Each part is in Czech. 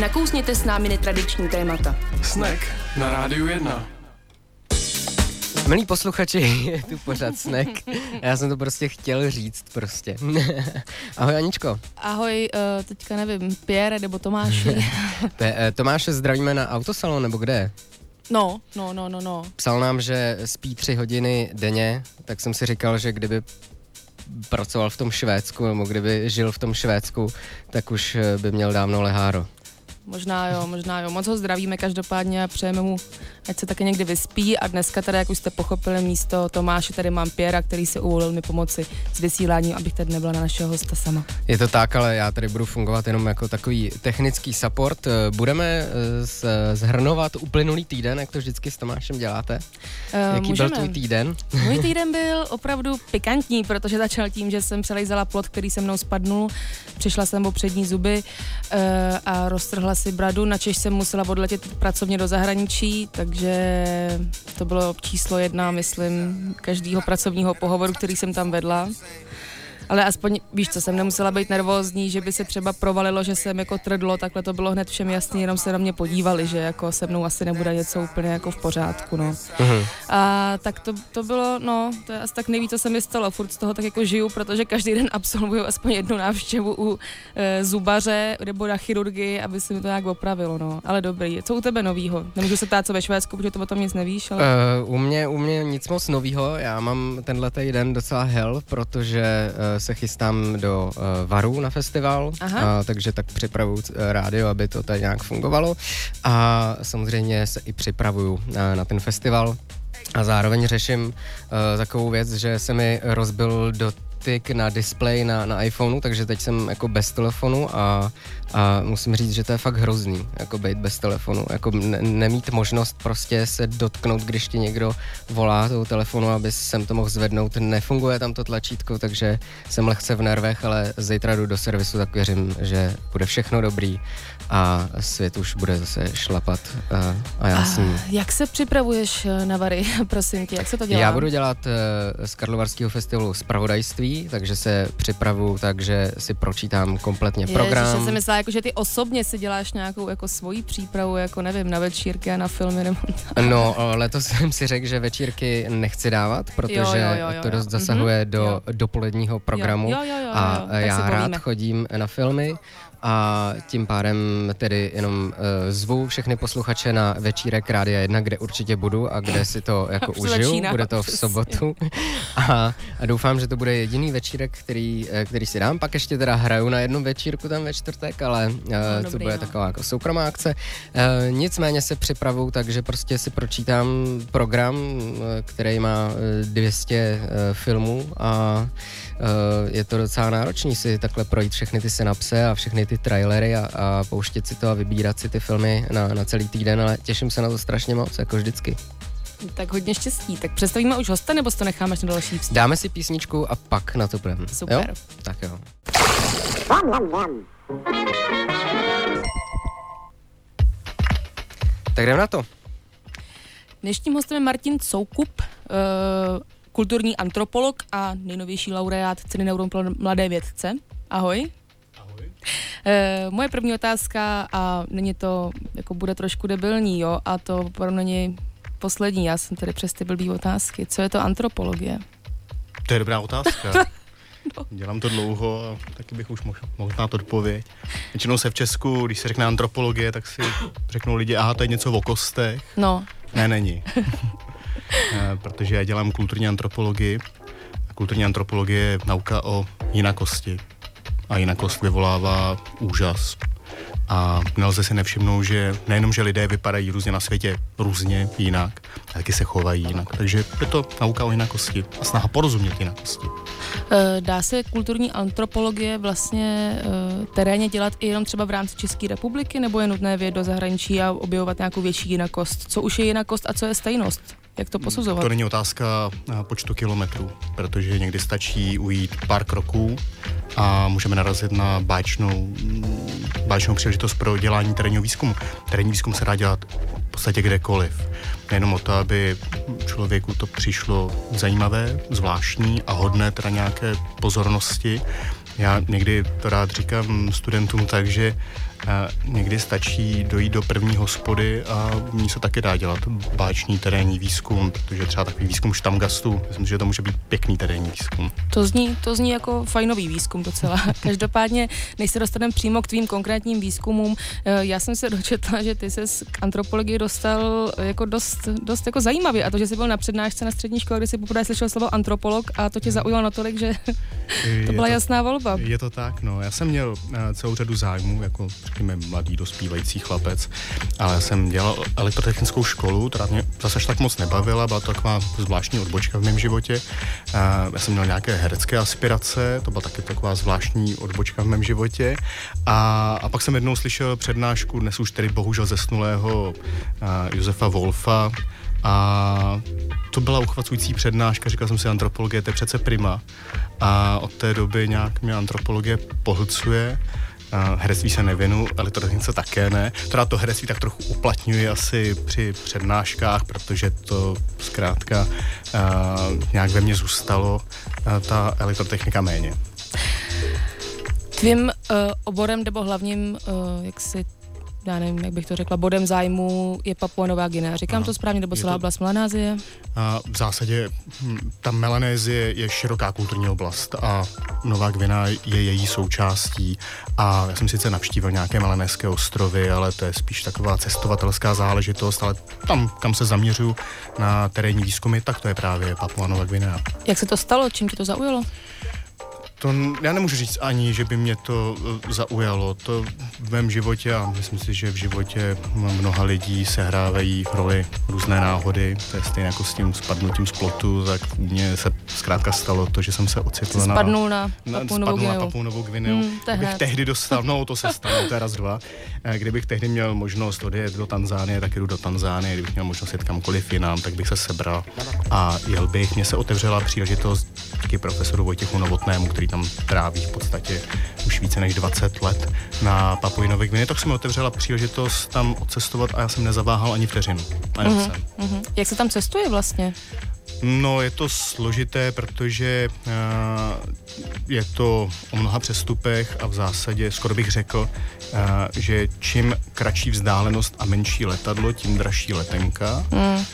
Nakousněte s námi netradiční témata. Snack na Rádiu 1. Milí posluchači, je tu pořád snack. Já jsem to prostě chtěl říct prostě. Ahoj Aničko. Ahoj, uh, teďka nevím, Pierre nebo Tomáši. Eh, Tomáše zdravíme na autosalon nebo kde? No, no, no, no, no. Psal nám, že spí tři hodiny denně, tak jsem si říkal, že kdyby pracoval v tom Švédsku, nebo kdyby žil v tom Švédsku, tak už eh, by měl dávno leháro. Možná jo, možná jo. Moc ho zdravíme každopádně a přejeme mu, ať se také někdy vyspí. A dneska teda, jak už jste pochopili, místo Tomáše tady mám Pěra, který se uvolil mi pomoci s vysíláním, abych tady nebyla na našeho hosta sama. Je to tak, ale já tady budu fungovat jenom jako takový technický support. Budeme eh, zhrnovat uplynulý týden, jak to vždycky s Tomášem děláte. Uh, Jaký můžeme. byl tvůj týden? Můj týden byl opravdu pikantní, protože začal tím, že jsem přelejzala plot, který se mnou spadnul. Přišla jsem o přední zuby uh, a roztrhla si bradu, načež jsem musela odletět pracovně do zahraničí, takže to bylo číslo jedna, myslím, každého pracovního pohovoru, který jsem tam vedla ale aspoň víš co, jsem nemusela být nervózní, že by se třeba provalilo, že jsem jako trdlo, takhle to bylo hned všem jasný, jenom se na mě podívali, že jako se mnou asi nebude něco úplně jako v pořádku, no. Uh-huh. A tak to, to bylo, no, to je asi tak nejvíc, co se mi stalo, furt z toho tak jako žiju, protože každý den absolvuju aspoň jednu návštěvu u e, zubaře nebo na chirurgii, aby se mi to nějak opravilo, no. Ale dobrý, co u tebe novýho? Nemůžu se ptát, co ve Švédsku, protože to o tom nic nevíš, ale... Uh, u mě, u mě nic moc novýho, já mám tenhle den docela hell, protože uh, se chystám do uh, Varu na festival, Aha. Uh, takže tak připravuju uh, rádio, aby to tady nějak fungovalo a samozřejmě se i připravuju uh, na ten festival. A zároveň řeším uh, takovou věc, že se mi rozbil do dotyk na display na, na iPhoneu, takže teď jsem jako bez telefonu a, a musím říct, že to je fakt hrozný, jako být bez telefonu, jako ne, nemít možnost prostě se dotknout, když ti někdo volá toho telefonu, aby jsem to mohl zvednout, nefunguje tam to tlačítko, takže jsem lehce v nervech, ale zítra jdu do servisu, tak věřím, že bude všechno dobrý a svět už bude zase šlapat a, a já s ním. Jak se připravuješ eh, na Vary, prosím tě, jak se to dělá? Já budu dělat uh, z Karlovarského festivalu zpravodajství, takže se připravu, takže si pročítám kompletně program. Já jsem myslela, jako, že ty osobně si děláš nějakou jako svoji přípravu, jako nevím, na večírky a na filmy nebo No, letos jsem si řekl, že večírky nechci dávat, protože jo, jo, jo, jo, to dost zasahuje mm-hmm, do jo. dopoledního programu jo, jo, jo, jo, jo, a já rád chodím na filmy a tím pádem tedy jenom uh, zvu všechny posluchače na večírek Rádia 1, kde určitě budu a kde si to jako užiju. Začíná, bude to v sobotu a, a doufám, že to bude jediný večírek, který, eh, který si dám. Pak ještě teda hraju na jednu večírku tam ve čtvrtek, ale uh, no, to bude no. taková jako soukromá akce. Uh, nicméně se připravu, takže prostě si pročítám program, který má 200 uh, filmů a je to docela náročný si takhle projít všechny ty synapse a všechny ty trailery a, a pouštět si to a vybírat si ty filmy na, na celý týden, ale těším se na to strašně moc, jako vždycky. Tak hodně štěstí. Tak představíme už hosta, nebo to necháme na další vstup? Dáme si písničku a pak na to půjdeme. Super. Jo? Tak jo. Tak jdeme na to. Dnešním hostem je Martin Soukup, uh, kulturní antropolog a nejnovější laureát ceny Neuron pro mladé vědce. Ahoj. Ahoj. E, moje první otázka, a není to, jako bude trošku debilní, jo, a to opravdu není poslední, já jsem tady přes ty blbý otázky. Co je to antropologie? To je dobrá otázka. no. Dělám to dlouho a taky bych už mohl, mohl znát odpověď. Většinou se v Česku, když se řekne antropologie, tak si řeknou lidi, aha, to je něco o kostech. No. Ne, není. Eh, protože já dělám kulturní antropologii. Kulturní antropologie je nauka o jinakosti. A jinakost vyvolává úžas. A nelze si nevšimnout, že nejenom, že lidé vypadají různě na světě, různě jinak, ale taky se chovají jinak. Takže je to nauka o jinakosti a snaha porozumět jinakosti. Eh, dá se kulturní antropologie vlastně eh, terénně dělat i jenom třeba v rámci České republiky, nebo je nutné vyjet do zahraničí a objevovat nějakou větší jinakost? Co už je jinakost a co je stejnost? Jak to posuzovat? To není otázka eh, počtu kilometrů, protože někdy stačí ujít pár kroků a můžeme narazit na báčnou, báčnou příležitost pro dělání terénního výzkumu. Terénní výzkum se dá dělat v podstatě kdekoliv. Nejenom o to, aby člověku to přišlo zajímavé, zvláštní a hodné teda nějaké pozornosti. Já někdy to rád říkám studentům tak, že někdy stačí dojít do první hospody a ní se taky dá dělat báční terénní výzkum, protože třeba takový výzkum štamgastu, myslím, že to může být pěkný terénní výzkum. To zní, to zní jako fajnový výzkum docela. Každopádně, než se dostaneme přímo k tvým konkrétním výzkumům, eh, já jsem se dočetla, že ty se k antropologii dostal jako dost, dost jako zajímavě a to, že jsi byl na přednášce na střední škole, kde jsi poprvé slyšel slovo antropolog a to tě zaujalo natolik, že to byla to, jasná volba. Je to tak, no. Já jsem měl eh, celou řadu zájmů, jako řekněme mladý dospívající chlapec, ale jsem dělal elektrotechnickou školu, která mě zase tak moc nebavila, byla to taková zvláštní odbočka v mém životě. Já jsem měl nějaké herecké aspirace, to byla taky taková zvláštní odbočka v mém životě. A, a pak jsem jednou slyšel přednášku, dnes už tedy bohužel zesnulého Josefa Wolfa, a to byla uchvacující přednáška, říkal jsem si, antropologie, to je přece prima. A od té doby nějak mě antropologie pohlcuje. Herectví se to něco také ne. Teda to herectví tak trochu uplatňuji asi při přednáškách, protože to zkrátka nějak ve mně zůstalo, ta elektrotechnika méně. Tvým uh, oborem nebo hlavním, uh, jak si já nevím, jak bych to řekla, bodem zájmu je Papua Nová Guinea. Říkám Aha, to správně, nebo celá to... oblast Melanézie? A v zásadě hm, ta Melanézie je široká kulturní oblast a Nová Guinea je její součástí. A já jsem sice navštívil nějaké melanéské ostrovy, ale to je spíš taková cestovatelská záležitost, ale tam, kam se zaměřuju na terénní výzkumy, tak to je právě Papua Nová Guinea. Jak se to stalo? Čím ti to zaujalo? To já nemůžu říct ani, že by mě to eh, zaujalo. To v mém životě a myslím si, že v životě mnoha lidí sehrávají roli různé náhody. To je stejně jako s tím spadnutím z plotu, tak mně se zkrátka stalo to, že jsem se ocitl na... Spadnul na Papu Novou na Papu Novou Gvineu. Hmm, Kdybych tehdy dostal, no to se stalo, to je raz dva. Eh, kdybych tehdy měl možnost odjet do Tanzánie, tak jdu do Tanzánie. Kdybych měl možnost jet kamkoliv jinam, tak bych se sebral a jel bych. Mně se otevřela příležitost díky profesoru Vojtěchu Novotnému, který tam tráví v podstatě už více než 20 let na Papuji Nový Gviny, tak se mi otevřela příležitost tam odcestovat a já jsem nezaváhal ani vteřinu. mm-hmm, Mm-hmm. Jak se tam cestuje vlastně? No, je to složité, protože uh, je to o mnoha přestupech a v zásadě skoro bych řekl, uh, že čím kratší vzdálenost a menší letadlo, tím dražší letenka. Mm.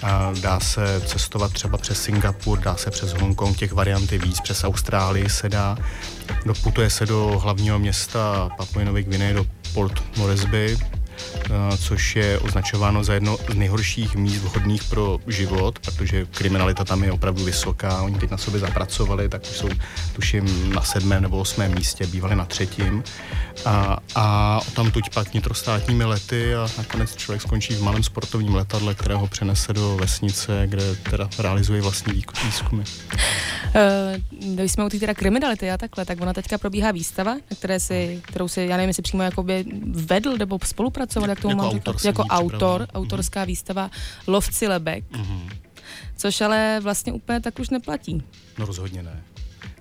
Dá se cestovat třeba přes Singapur, dá se přes Hongkong, těch varianty víc, přes Austrálii se dá. Doputuje se do hlavního města Papua Nový Gvineje, do Port Moresby, Eh, což je označováno za jedno z nejhorších míst vhodných pro život, protože kriminalita tam je opravdu vysoká. Oni teď na sobě zapracovali, tak už jsou tuším na sedmém nebo osmém místě, bývali na třetím. A, a tam tuď pak nitrostátními lety a nakonec člověk skončí v malém sportovním letadle, které ho přenese do vesnice, kde teda realizuje vlastní výzkumy. Uh, když jsme u té teda kriminality a takhle, tak ona teďka probíhá výstava, které si, kterou si, já nevím, jestli přímo jakoby vedl nebo spolupracoval, jak tomu jako mám autor, jako autor, mm-hmm. autorská výstava Lovci lebek. Mm-hmm. Což ale vlastně úplně tak už neplatí. No rozhodně ne.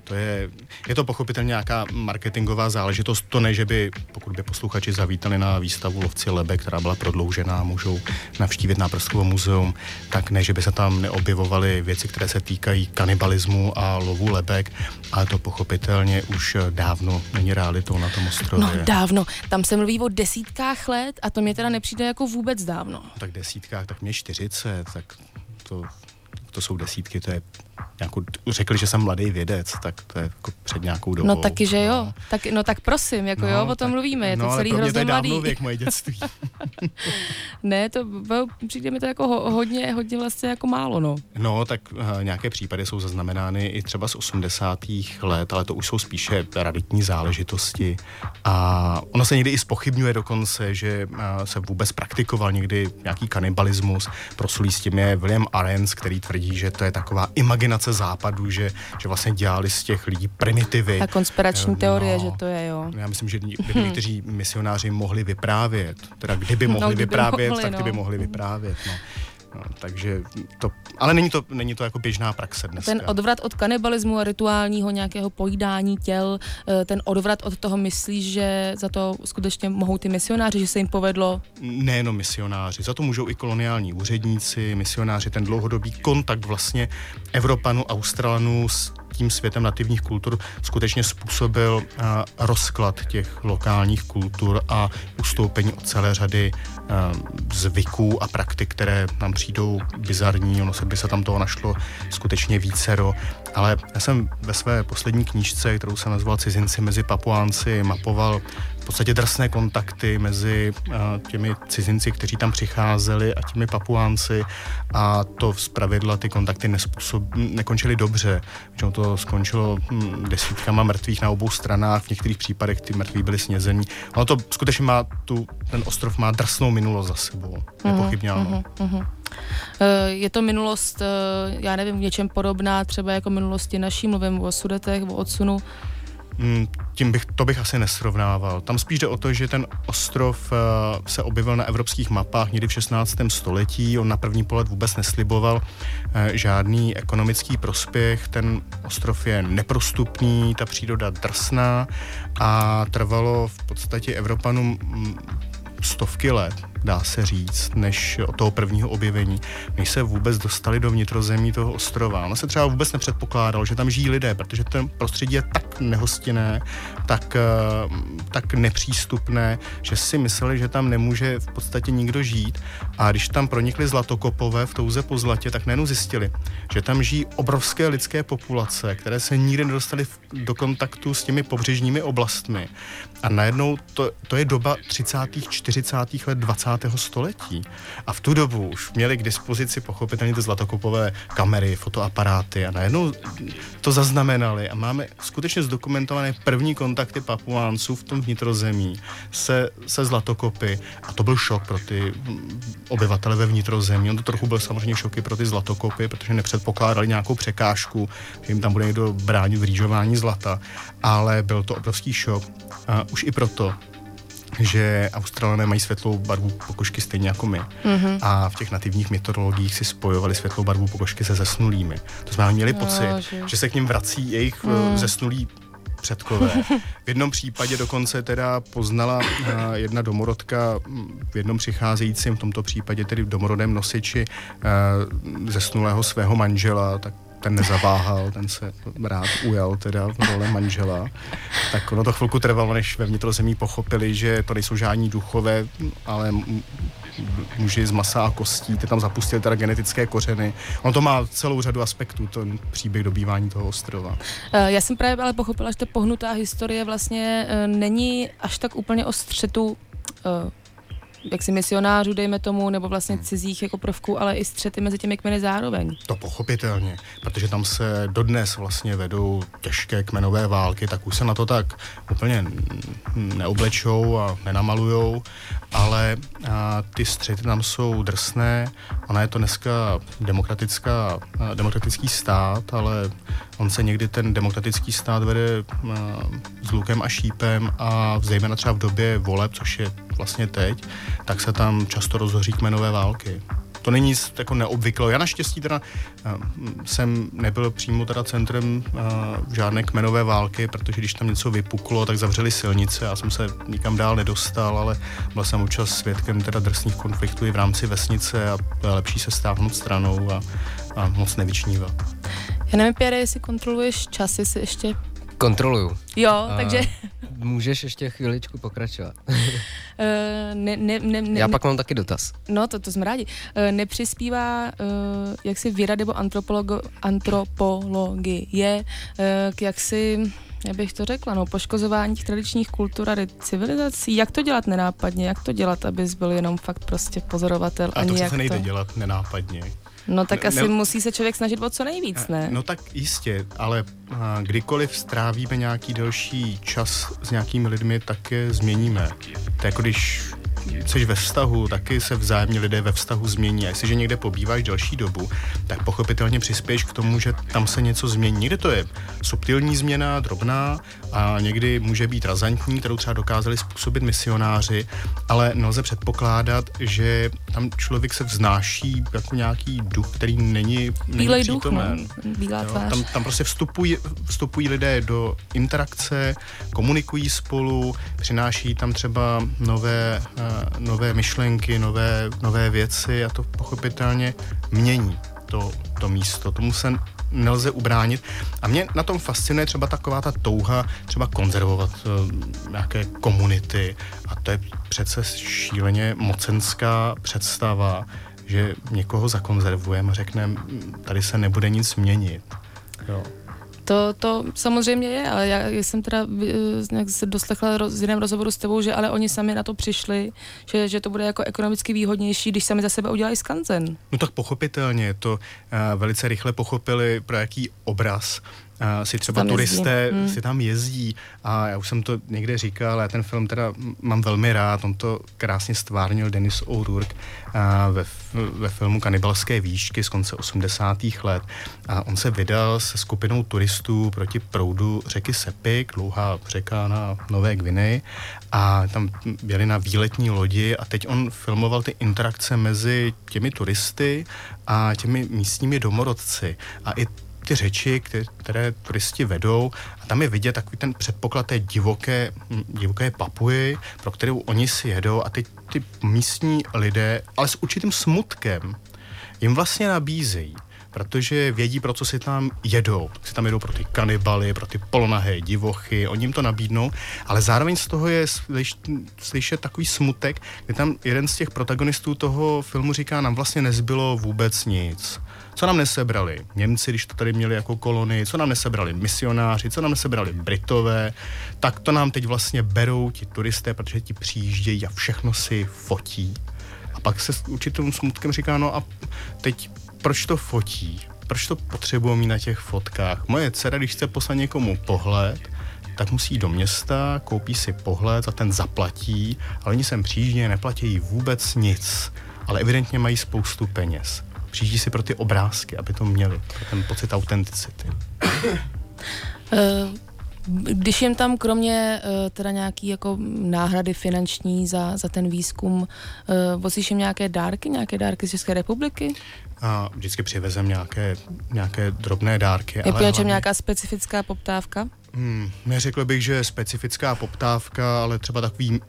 To je, je to pochopitelně nějaká marketingová záležitost. To ne, že by, pokud by posluchači zavítali na výstavu Lovci Lebe, která byla prodloužená, můžou navštívit Náprskovo muzeum, tak ne, že by se tam neobjevovaly věci, které se týkají kanibalismu a lovu lebek, ale to pochopitelně už dávno není realitou na tom ostrově. No dávno. Tam se mluví o desítkách let a to mě teda nepřijde jako vůbec dávno. Tak desítkách, tak mě 40, tak to, to jsou desítky, to je nějakou, řekli, že jsem mladý vědec, tak to je jako před nějakou dobou. No taky, že jo. No, tak, no tak prosím, jako no, jo, o tom tak, mluvíme, je to no, celý hrozně mladý. No věk moje dětství. ne, to přijde mi to jako ho, hodně, hodně vlastně jako málo, no. No, tak uh, nějaké případy jsou zaznamenány i třeba z 80. let, ale to už jsou spíše raditní záležitosti. A ono se někdy i spochybňuje dokonce, že uh, se vůbec praktikoval někdy nějaký kanibalismus. Prosulí s tím je William Arens, který tvrdí, že to je taková imaginace civilizace západu, že, že vlastně dělali z těch lidí primitivy. A konspirační no, teorie, že to je, jo. Já myslím, že kdyby někteří misionáři mohli vyprávět, teda kdyby mohli no, kdyby vyprávět, mohli, tak kdyby no. mohli vyprávět. No. No, takže to, ale není to, není to jako běžná praxe dnes. Ten odvrat od kanibalismu a rituálního nějakého pojídání těl, eh, ten odvrat od toho myslíš, že za to skutečně mohou ty misionáři, že se jim povedlo? Nejenom misionáři, za to můžou i koloniální úředníci, misionáři, ten dlouhodobý kontakt vlastně Evropanů, Australanů s tím světem nativních kultur skutečně způsobil rozklad těch lokálních kultur a ustoupení od celé řady zvyků a praktik, které nám přijdou bizarní, ono se by se tam toho našlo skutečně vícero, ale já jsem ve své poslední knížce, kterou jsem nazval Cizinci mezi Papuánci, mapoval podstatě drsné kontakty mezi uh, těmi cizinci, kteří tam přicházeli a těmi papuánci a to z pravidla ty kontakty nespůsob, nekončily dobře, že to skončilo hm, desítkama mrtvých na obou stranách, v některých případech ty mrtví byli snězení. Ono to skutečně má tu, ten ostrov má drsnou minulost za sebou, nepochybně ano. Uh-huh, uh-huh. Je to minulost, eh, já nevím, v něčem podobná třeba jako minulosti naší, mluvím o sudetech, o odsunu tím bych, to bych asi nesrovnával. Tam spíš jde o to, že ten ostrov uh, se objevil na evropských mapách někdy v 16. století. On na první pohled vůbec nesliboval uh, žádný ekonomický prospěch. Ten ostrov je neprostupný, ta příroda drsná a trvalo v podstatě Evropanům mm, stovky let, dá se říct, než od toho prvního objevení, než se vůbec dostali do vnitrozemí toho ostrova. Ono se třeba vůbec nepředpokládalo, že tam žijí lidé, protože ten prostředí je tak nehostinné, tak, eh, tak nepřístupné, že si mysleli, že tam nemůže v podstatě nikdo žít. A když tam pronikli zlatokopové v touze po zlatě, tak najednou zjistili, že tam žijí obrovské lidské populace, které se nikdy nedostaly do kontaktu s těmi pobřežními oblastmi. A najednou to, to je doba 30. 40. let 20. století. A v tu dobu už měli k dispozici pochopitelně ty zlatokopové kamery, fotoaparáty a najednou to zaznamenali a máme skutečně zdokumentované první kontakty papuánců v tom vnitrozemí se, se zlatokopy a to byl šok pro ty obyvatele ve vnitrozemí. On to trochu byl samozřejmě šoky pro ty zlatokopy, protože nepředpokládali nějakou překážku, že jim tam bude někdo bránit v rýžování zlata, ale byl to obrovský šok. A už i proto, že Australané mají světlou barvu pokožky stejně jako my. Mm-hmm. A v těch nativních mytologiích si spojovali světlou barvu pokožky se zesnulými. To znamená, měli no, pocit, že... že se k ním vrací jejich mm. zesnulí předkové. V jednom případě dokonce teda poznala eh, jedna domorodka v jednom přicházejícím, v tomto případě tedy v domorodém nosiči eh, zesnulého svého manžela, tak ten nezaváhal, ten se rád ujal teda v role manžela. Tak ono to chvilku trvalo, než ve vnitrozemí pochopili, že to nejsou žádní duchové, ale muži z masa a kostí, ty tam zapustili teda genetické kořeny. On to má celou řadu aspektů, ten příběh dobývání toho ostrova. Eh, já jsem právě ale pochopila, že ta pohnutá historie vlastně eh, není až tak úplně o střetu eh, jaksi misionářů, dejme tomu, nebo vlastně hmm. cizích jako prvků, ale i střety mezi těmi kmeny zároveň. To pochopitelně, protože tam se dodnes vlastně vedou těžké kmenové války, tak už se na to tak úplně neoblečou a nenamalujou, ale a, ty střety tam jsou drsné, ona je to dneska demokratická, demokratický stát, ale on se někdy ten demokratický stát vede a, s lukem a šípem a zejména třeba v době voleb, což je vlastně teď, tak se tam často rozhoří kmenové války. To není nic jako neobvyklého. Já naštěstí teda uh, jsem nebyl přímo teda centrem uh, žádné kmenové války, protože když tam něco vypuklo, tak zavřeli silnice. Já jsem se nikam dál nedostal, ale byl jsem občas svědkem teda drsných konfliktů i v rámci vesnice a lepší se stáhnout stranou a, a moc nevyčnívat. Já nevím, Pierre, jestli kontroluješ čas, jestli ještě Kontroluju. Jo, a takže... Můžeš ještě chviličku pokračovat. uh, ne, ne, ne, ne, Já pak mám taky dotaz. No, to, to jsme rádi. Uh, nepřispívá uh, jaksi věda nebo antropologo, antropologie uh, k jaksi jak bych to řekla, no, poškozování těch tradičních kultur a civilizací. Jak to dělat nenápadně? Jak to dělat, abys byl jenom fakt prostě pozorovatel? A to se nejde to... dělat nenápadně. No tak asi ne, musí se člověk snažit o co nejvíc, ne? No tak jistě, ale kdykoliv strávíme nějaký delší čas s nějakými lidmi, tak je změníme. To je jako když jsi ve vztahu, taky se vzájemně lidé ve vztahu změní. A jestliže někde pobýváš delší dobu, tak pochopitelně přispěješ k tomu, že tam se něco změní. Někde to je subtilní změna, drobná, a někdy může být razantní, kterou třeba dokázali způsobit misionáři, ale nelze předpokládat, že tam člověk se vznáší jako nějaký duch, který není, není duch, no. Bílá jo, tam, tam prostě vstupují, vstupují lidé do interakce, komunikují spolu, přináší tam třeba nové, uh, nové myšlenky, nové, nové věci a to pochopitelně mění to, to místo. Tomu se nelze ubránit. A mě na tom fascinuje třeba taková ta touha třeba konzervovat uh, nějaké komunity a to je přece šíleně mocenská představa, že někoho zakonzervujeme a řekneme, tady se nebude nic měnit. Jo. To, to samozřejmě je, ale já jsem teda eh, nějak se doslechla z jiném rozhovoru s tebou, že ale oni sami na to přišli, že, že to bude jako ekonomicky výhodnější, když sami za sebe udělají skanzen. No tak pochopitelně, to uh, velice rychle pochopili, pro jaký obraz si třeba turisté hmm. si tam jezdí. A já už jsem to někde říkal, já ten film teda mám velmi rád, on to krásně stvárnil Denis O'Rourke ve, ve filmu Kanibalské výšky z konce 80. let. A on se vydal se skupinou turistů proti proudu řeky Sepik, dlouhá řeka na Nové Gvineji a tam byli na výletní lodi a teď on filmoval ty interakce mezi těmi turisty a těmi místními domorodci. A i ty řeči, které, které turisti vedou a tam je vidět takový ten předpoklad té divoké, divoké papuji, pro kterou oni si jedou a teď ty místní lidé, ale s určitým smutkem, jim vlastně nabízejí protože vědí, pro co si tam jedou. Si tam jedou pro ty kanibaly, pro ty polonahé divochy, oni jim to nabídnou, ale zároveň z toho je slyš, slyšet takový smutek, kdy tam jeden z těch protagonistů toho filmu říká, nám vlastně nezbylo vůbec nic. Co nám nesebrali Němci, když to tady měli jako kolony, co nám nesebrali misionáři, co nám nesebrali Britové, tak to nám teď vlastně berou ti turisté, protože ti přijíždějí a všechno si fotí. A pak se s určitým smutkem říká, no a teď proč to fotí? Proč to potřebují mít na těch fotkách? Moje dcera, když chce poslat někomu pohled, tak musí do města, koupí si pohled a ten zaplatí, ale oni sem přijíždějí, neplatí vůbec nic, ale evidentně mají spoustu peněz přijíždí si pro ty obrázky, aby to měli, ten pocit autenticity. Eh, když jim tam kromě uh, teda nějaký jako náhrady finanční za, za ten výzkum, uh, vozíš jim nějaké dárky, nějaké dárky z České republiky? A vždycky přivezem nějaké, nějaké drobné dárky. Je po něčem nějaká specifická poptávka? Hmm, neřekl bych, že specifická poptávka, ale třeba takový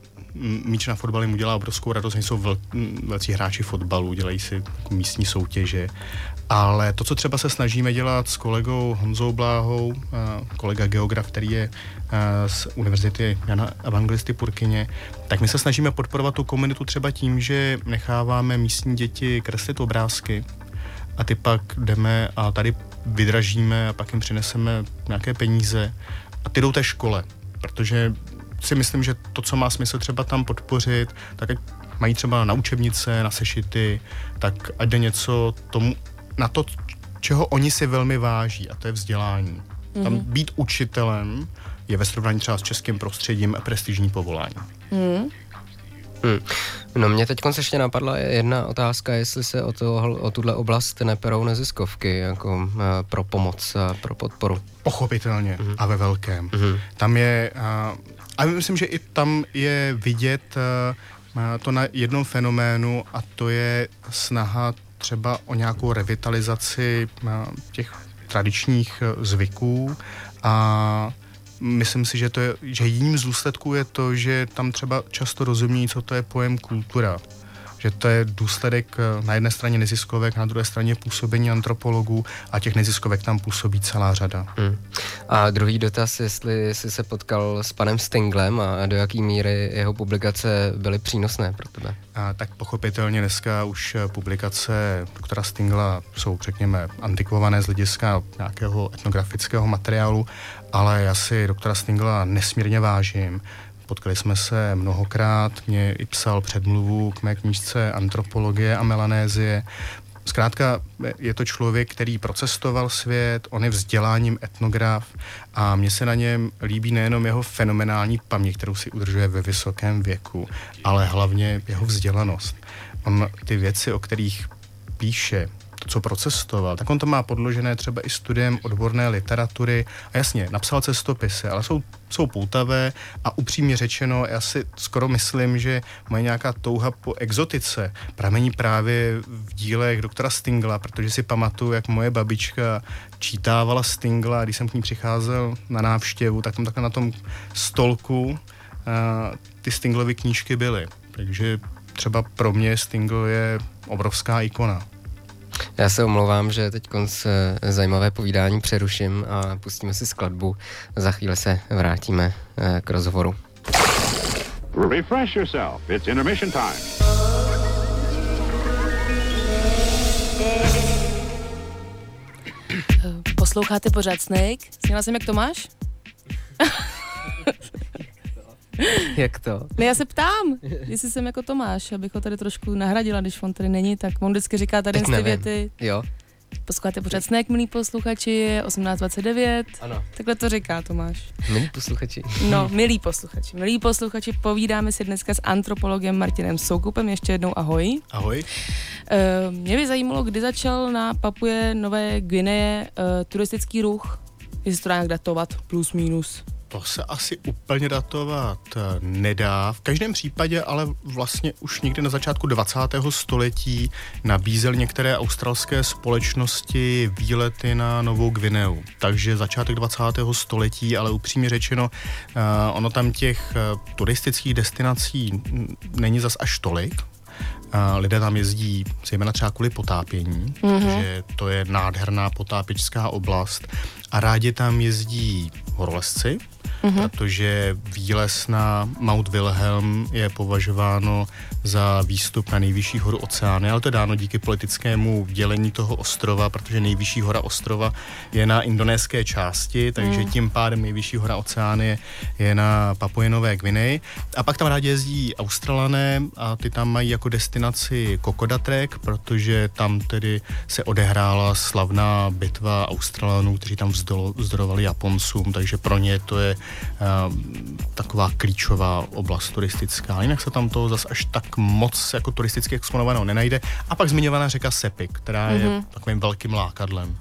míč na fotbal jim udělá obrovskou radost, nejsou vel, velcí hráči fotbalu, dělají si jako místní soutěže, ale to, co třeba se snažíme dělat s kolegou Honzou Bláhou, kolega geograf, který je z Univerzity Jana Evangelisty Purkyně, tak my se snažíme podporovat tu komunitu třeba tím, že necháváme místní děti kreslit obrázky a ty pak jdeme a tady vydražíme a pak jim přineseme nějaké peníze. A ty jdou té škole, protože si myslím, že to, co má smysl třeba tam podpořit, tak ať mají třeba na učebnice, na sešity, tak ať jde něco tomu, na to, čeho oni si velmi váží, a to je vzdělání. Mm-hmm. Tam mhm. být učitelem je ve srovnání třeba s českým prostředím prestižní povolání. Mm. Hmm. No mě teď ještě napadla jedna otázka, jestli se o, to, o tuhle oblast neperou neziskovky jako uh, pro pomoc a pro podporu. Pochopitelně hmm. a ve velkém. Hmm. Tam je, uh, a myslím, že i tam je vidět uh, to na jednom fenoménu a to je snaha třeba o nějakou revitalizaci uh, těch tradičních uh, zvyků a myslím si, že, to je, že jedním z důsledků je to, že tam třeba často rozumí, co to je pojem kultura že to je důsledek eh, na jedné straně neziskovek, na druhé straně působení antropologů a těch neziskovek tam působí celá řada. Hmm. A druhý dotaz, jestli jsi se potkal s panem Stinglem a do jaký míry jeho publikace byly přínosné pro tebe? A tak pochopitelně dneska už eh, publikace doktora Stingla jsou, řekněme, antikvované z hlediska nějakého etnografického materiálu, ale já si doktora Stingla nesmírně vážím Potkali jsme se mnohokrát, mě i psal předmluvu k mé knížce Antropologie a melanézie. Zkrátka je to člověk, který procestoval svět, on je vzděláním etnograf a mně se na něm líbí nejenom jeho fenomenální paměť, kterou si udržuje ve vysokém věku, ale hlavně jeho vzdělanost. On ty věci, o kterých píše, co procestoval, tak on to má podložené třeba i studiem odborné literatury. A jasně, napsal cestopisy, ale jsou, jsou poutavé a upřímně řečeno, já si skoro myslím, že moje nějaká touha po exotice pramení právě v dílech doktora Stingla, protože si pamatuju, jak moje babička čítávala Stingla a když jsem k ní přicházel na návštěvu, tak tam takhle na tom stolku a, ty Stinglovy knížky byly. Takže třeba pro mě Stingl je obrovská ikona. Já se omlouvám, že teď konc eh, zajímavé povídání přeruším a pustíme si skladbu. Za chvíli se vrátíme eh, k rozhovoru. Refresh yourself. It's intermission time. Posloucháte pořád Snake? Sněla jsem, jak to máš? Jak to? Ne, já se ptám, jestli jsem jako Tomáš, abych ho tady trošku nahradila, když on tady není, tak on vždycky říká tady ty věty. Jo. Posloucháte pořád Snack, milí posluchači, je 18.29. Ano. Takhle to říká Tomáš. Milí posluchači. No, milí posluchači. Milí posluchači, povídáme si dneska s antropologem Martinem Soukupem. Ještě jednou ahoj. Ahoj. Uh, mě by zajímalo, kdy začal na Papuje Nové Gvineje uh, turistický ruch. Jestli to dá nějak datovat, plus minus. To se asi úplně datovat eh, nedá. V každém případě ale vlastně už někdy na začátku 20. století nabízel některé australské společnosti výlety na Novou Gvineu. Takže začátek 20. století, ale upřímně řečeno, uh, ono tam těch uh, turistických destinací není zas až tolik. Lidé tam jezdí zejména třeba kvůli potápění, mm-hmm. že to je nádherná potápěčská oblast a rádi tam jezdí horolezci, mm-hmm. protože výlez na Mount Wilhelm je považováno za výstup na nejvyšší horu oceány, ale to je dáno díky politickému dělení toho ostrova, protože nejvyšší hora ostrova je na indonéské části, takže mm. tím pádem nejvyšší hora oceány je, je na Papujenové Gvineji. A pak tam rádi jezdí Australané a ty tam mají jako destinaci Kokoda Trek, protože tam tedy se odehrála slavná bitva Australanů, kteří tam vzdorovali Japoncům, takže pro ně to je taková klíčová oblast turistická. Jinak se tam to zase až tak moc jako turisticky exponovaného nenajde. A pak zmiňovaná řeka Sepik, která mm-hmm. je mhm. takovým velkým lákadlem.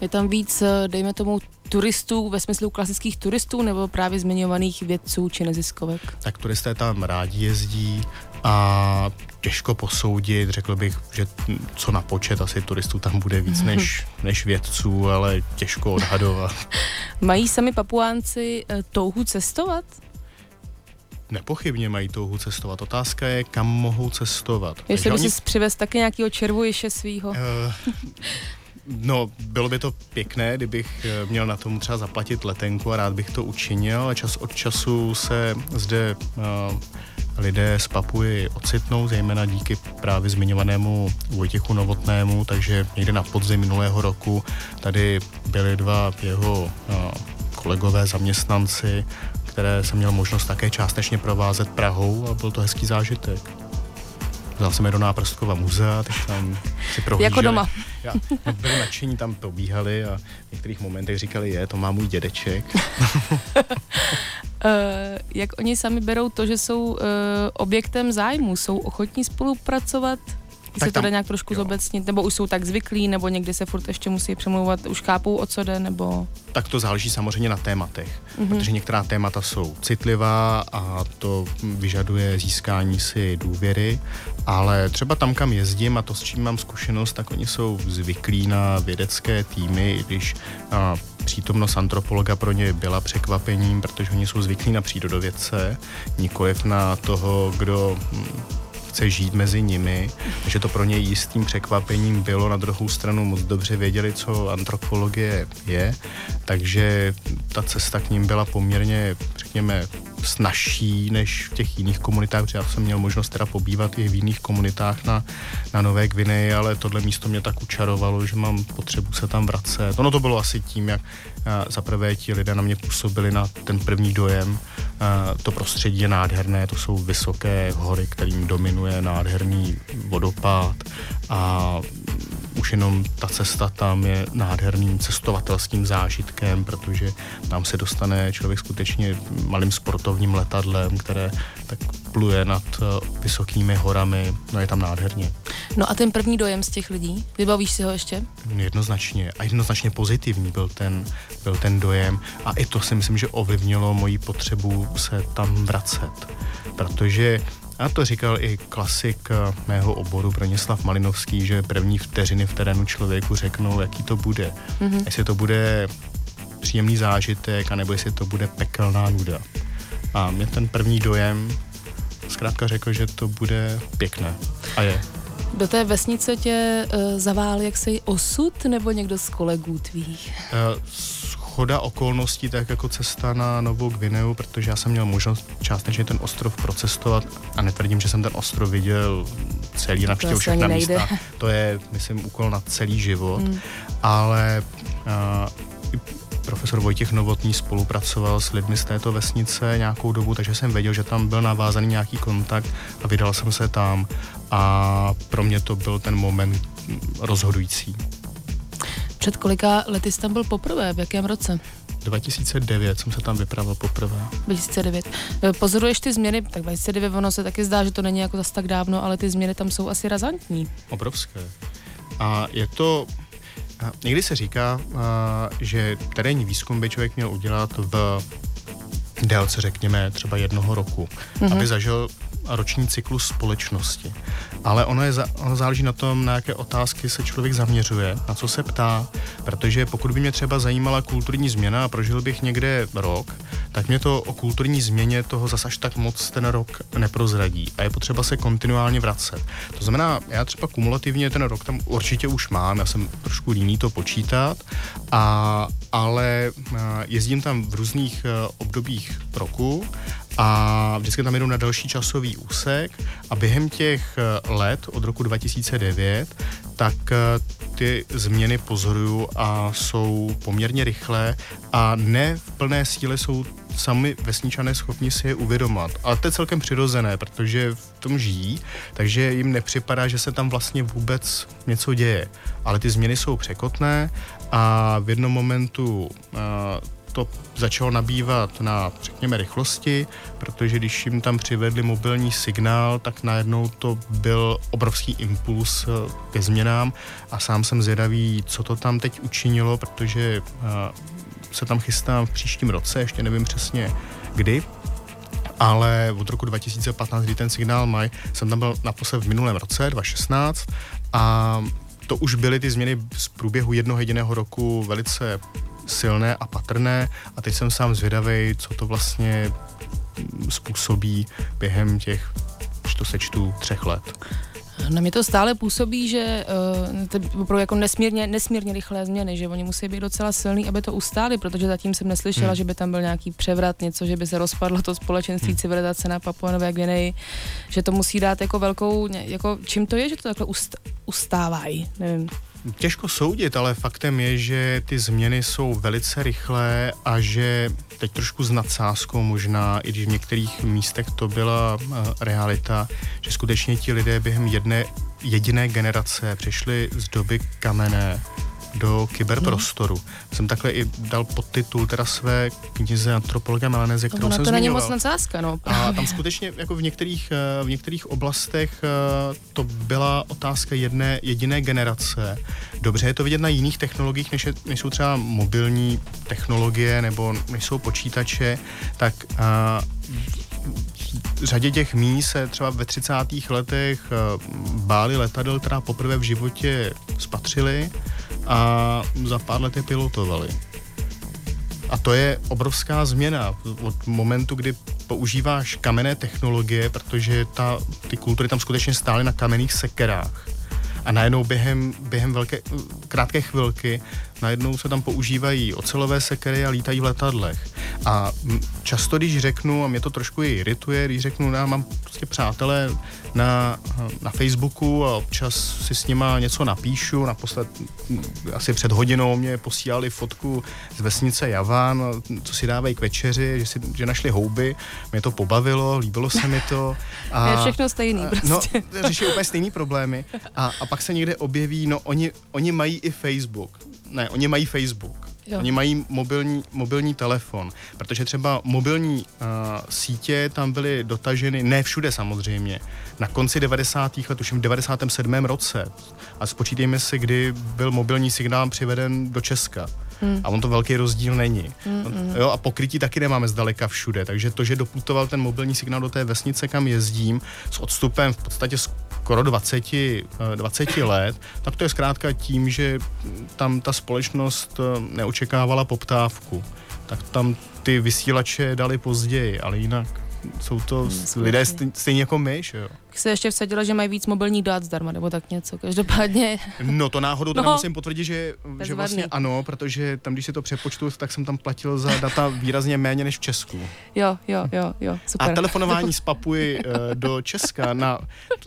Je tam víc, eh, dejme tomu, turistů ve smyslu klasických turistů nebo právě zmiňovaných vědců či neziskovek? Tak turisté tam rádi jezdí a těžko posoudit, řekl bych, že co na počet asi turistů tam bude víc než, než vědců, ale těžko odhadovat. Mají sami papuánci eh, touhu cestovat? Nepochybně mají touhu cestovat. Otázka je, kam mohou cestovat. Jestli by oni... si přivez taky nějakého červojiše svýho. Uh, No, bylo by to pěkné, kdybych eh, měl na tom třeba zaplatit letenku a rád bych to učinil, ale čas od času se zde uh, lidé z Papuji ocitnou, zejména díky právě zmiňovanému Vojtěchu Novotnému, takže někde na podzim minulého roku tady byli dva jeho uh, kolegové zaměstnanci, které jsem měl možnost také částečně provázet Prahou a byl to hezký zážitek. Vzal jsem je do Náprostkova muzea, tak tam si prohlíželi. Jako doma. Já, byli nadšení, tam pobíhali a v některých momentech říkali, je, to má můj dědeček. uh, jak oni sami berou to, že jsou uh, objektem zájmu, jsou ochotní spolupracovat tak se to dá nějak trošku jo. zobecnit, nebo už jsou tak zvyklí, nebo někdy se furt ještě musí přemlouvat, už chápou, o co jde, nebo... Tak to záleží samozřejmě na tématech, mm-hmm. protože některá témata jsou citlivá a to vyžaduje získání si důvěry, ale třeba tam, kam jezdím a to, s čím mám zkušenost, tak oni jsou zvyklí na vědecké týmy, i když a, přítomnost antropologa pro ně byla překvapením, protože oni jsou zvyklí na přírodovědce, nikoliv na toho, kdo chce žít mezi nimi, že to pro ně jistým překvapením bylo. Na druhou stranu moc dobře věděli, co antropologie je, takže ta cesta k ním byla poměrně, řekněme, snažší než v těch jiných komunitách, protože já jsem měl možnost teda pobývat i v jiných komunitách na, na Nové Gvineji, ale tohle místo mě tak učarovalo, že mám potřebu se tam vracet. Ono to bylo asi tím, jak za prvé ti lidé na mě působili na ten první dojem. To prostředí je nádherné, to jsou vysoké hory, kterým dominuje nádherný vodopád a už jenom ta cesta tam je nádherným cestovatelským zážitkem, protože tam se dostane člověk skutečně malým sportovním letadlem, které tak pluje nad eh, vysokými horami, no je tam nádherně. No a ten první dojem z těch lidí, vybavíš si ho ještě? Jednoznačně. A jednoznačně pozitivní byl ten, byl ten dojem. A i to si myslím, že ovlivnilo moji potřebu se tam vracet, protože a to říkal i klasik eh, mého oboru Bronislav Malinovský, že první vteřiny v terénu člověku řeknou, jaký to bude. Mm-hmm. Jestli to bude příjemný zážitek, anebo jestli to bude pekelná nuda. A mě ten první dojem zkrátka řekl, že to bude pěkné. A je. Do té vesnice tě uh, zavál jaksi osud nebo někdo z kolegů tvých? Uh, schoda okolností, tak jako cesta na Novou Gvineu, protože já jsem měl možnost částečně ten ostrov procestovat a netvrdím, že jsem ten ostrov viděl celý, navštěvil všechna místa. To je, myslím, úkol na celý život, hmm. ale uh, profesor Vojtěch Novotný spolupracoval s lidmi z této vesnice nějakou dobu, takže jsem věděl, že tam byl navázaný nějaký kontakt a vydal jsem se tam a pro mě to byl ten moment rozhodující. Před kolika lety jsi tam byl poprvé? V jakém roce? 2009 jsem se tam vypravil poprvé. 2009. Eh, pozoruješ ty změny, tak 2009 ono se taky zdá, že to není jako zase tak dávno, ale ty změny tam jsou asi razantní. Obrovské. A je to, někdy se říká, že terénní výzkum by člověk měl udělat v délce, řekněme, třeba jednoho roku, mm-hmm. aby zažil roční cyklus společnosti. Ale ono, je, ono záleží na tom, na jaké otázky se člověk zaměřuje, na co se ptá, protože pokud by mě třeba zajímala kulturní změna a prožil bych někde rok, tak mě to o kulturní změně toho zase až tak moc ten rok neprozradí a je potřeba se kontinuálně vracet. To znamená, já třeba kumulativně ten rok tam určitě už mám, já jsem trošku líný to počítat, a, ale jezdím tam v různých e, obdobích roku a vždycky tam jedu na další časový úsek a během těch eh, let od roku 2009 tak eh, ty změny pozoruju a jsou poměrně rychlé a ne v plné síle jsou sami vesničané schopni si je uvědomat. Ale to je celkem přirozené, protože v tom žijí, takže jim nepřipadá, že se tam vlastně vůbec něco děje. Ale ty změny jsou překotné a v jednom momentu uh, to začalo nabývat na, řekněme, rychlosti, protože když jim tam přivedli mobilní signál, tak najednou to byl obrovský impuls eh, ke změnám. A sám jsem zvědavý, co to tam teď učinilo, protože eh, se tam chystám v příštím roce, ještě nevím přesně kdy, ale od roku 2015, kdy ten signál mají, jsem tam byl naposled v minulém roce, 2016, a to už byly ty změny z průběhu jednoho jediného roku velice silné a patrné a teď jsem sám zvědavý, co to vlastně způsobí během těch, když to sečtu, třech let. Na mě to stále působí, že uh, to opravdu jako nesmírně, nesmírně rychlé změny, že oni musí být docela silný, aby to ustáli, protože zatím jsem neslyšela, hmm. že by tam byl nějaký převrat, něco, že by se rozpadlo to společenství hmm. civilizace na Papua Nové Gvineji, že to musí dát jako velkou, jako čím to je, že to takhle ust, ustávají, nevím. Těžko soudit, ale faktem je, že ty změny jsou velice rychlé a že teď trošku s nadsázkou možná, i když v některých místech to byla uh, realita, že skutečně ti lidé během jedné jediné generace přešli z doby kamenné do kyberprostoru. Hmm. Jsem takhle i dal podtitul teda své knize Antropologa Melaneze, kterou no, jsem to není moc nadsázka, no. Právě. A tam skutečně jako v některých, eh, v některých oblastech eh, to byla otázka jedné jediné generace. Dobře je to vidět na jiných technologiích, než, je, než jsou třeba mobilní technologie nebo než jsou počítače, tak uh, v řadě těch míst se třeba ve 30. letech báli letadel, která poprvé v životě spatřili a za pár let je pilotovali. A to je obrovská změna od momentu, kdy používáš kamenné technologie, protože ta, ty kultury tam skutečně stály na kamenných sekerách a najednou během, během velké, krátké chvilky najednou se tam používají ocelové sekery a lítají v letadlech. A často, když řeknu, a mě to trošku i irituje, když řeknu, já mám prostě přátelé na, na Facebooku a občas si s nima něco napíšu, naposled asi před hodinou mě posílali fotku z vesnice Javán, co si dávají k večeři, že, si, že našli houby, mě to pobavilo, líbilo se mi to. A, je všechno stejný no, prostě. No, řeší úplně stejný problémy. A, a pak se někde objeví, no oni, oni mají i Facebook. Ne, oni mají Facebook. Jo. Oni mají mobilní, mobilní telefon, protože třeba mobilní uh, sítě tam byly dotaženy, ne všude samozřejmě, na konci 90. let, už v 97. roce. A spočítejme si, kdy byl mobilní signál přiveden do Česka. Hmm. A on to velký rozdíl není. Hmm, hmm. Jo, a pokrytí taky nemáme zdaleka všude, takže to, že doputoval ten mobilní signál do té vesnice, kam jezdím, s odstupem v podstatě skoro 20, 20 eh, let, tak to je zkrátka tím, že tam ta společnost eh, neočekávala poptávku. Tak tam ty vysílače dali později, ale jinak jsou to lidé stejně jako my, že jo se ještě vsadila, že mají víc mobilních dát zdarma, nebo tak něco. Každopádně. No to náhodou teda no, musím potvrdit, že, že vlastně ano, protože tam, když si to přepočtu, tak jsem tam platil za data výrazně méně než v Česku. Jo, jo, jo, jo, super. A telefonování z Papuji uh, do Česka na,